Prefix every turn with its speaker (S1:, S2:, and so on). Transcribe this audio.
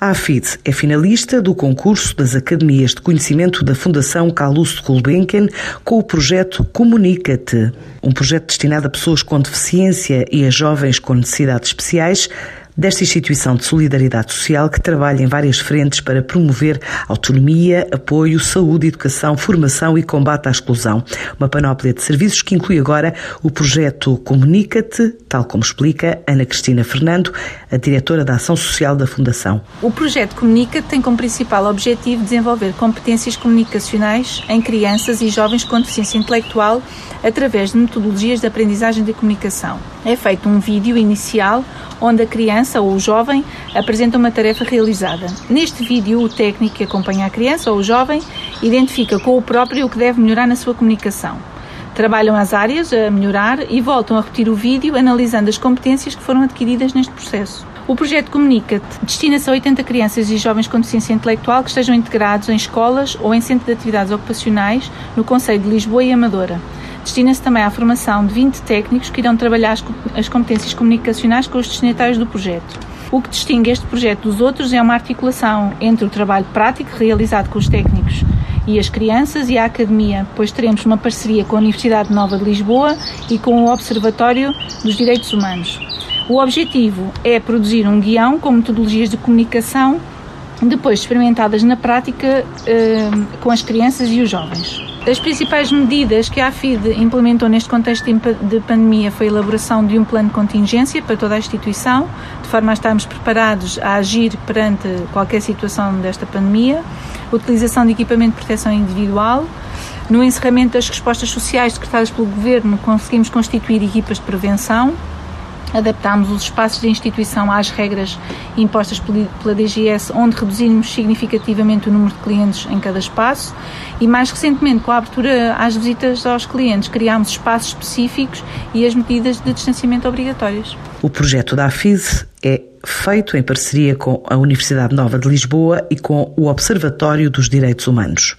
S1: A AFID é finalista do concurso das Academias de Conhecimento da Fundação Calouste Gulbenkian com o projeto Comunica-te, um projeto destinado a pessoas com deficiência e a jovens com necessidades especiais desta instituição de solidariedade social que trabalha em várias frentes para promover autonomia, apoio, saúde, educação, formação e combate à exclusão. Uma panóplia de serviços que inclui agora o projeto Comunica-te, tal como explica Ana Cristina Fernando, a diretora da Ação Social da Fundação.
S2: O projeto Comunica tem como principal objetivo desenvolver competências comunicacionais em crianças e jovens com deficiência intelectual através de metodologias de aprendizagem de comunicação. É feito um vídeo inicial onde a criança ou o jovem apresenta uma tarefa realizada. Neste vídeo, o técnico que acompanha a criança ou o jovem identifica com o próprio o que deve melhorar na sua comunicação. Trabalham as áreas a melhorar e voltam a repetir o vídeo analisando as competências que foram adquiridas neste processo. O projeto Comunica-te destina-se a 80 crianças e jovens com deficiência intelectual que estejam integrados em escolas ou em centros de atividades ocupacionais no Conselho de Lisboa e Amadora. Destina-se também à formação de 20 técnicos que irão trabalhar as competências comunicacionais com os destinatários do projeto. O que distingue este projeto dos outros é uma articulação entre o trabalho prático realizado com os técnicos e as crianças e a academia, pois teremos uma parceria com a Universidade Nova de Lisboa e com o Observatório dos Direitos Humanos. O objetivo é produzir um guião com metodologias de comunicação depois experimentadas na prática eh, com as crianças e os jovens. As principais medidas que a AFID implementou neste contexto de pandemia foi a elaboração de um plano de contingência para toda a instituição, de forma a estarmos preparados a agir perante qualquer situação desta pandemia, utilização de equipamento de proteção individual. No encerramento das respostas sociais decretadas pelo Governo, conseguimos constituir equipas de prevenção, adaptámos os espaços de instituição às regras impostas pela DGS, onde reduzimos significativamente o número de clientes em cada espaço e mais recentemente com a abertura às visitas aos clientes criámos espaços específicos e as medidas de distanciamento obrigatórias.
S1: O projeto da AFIS é feito em parceria com a Universidade Nova de Lisboa e com o Observatório dos Direitos Humanos.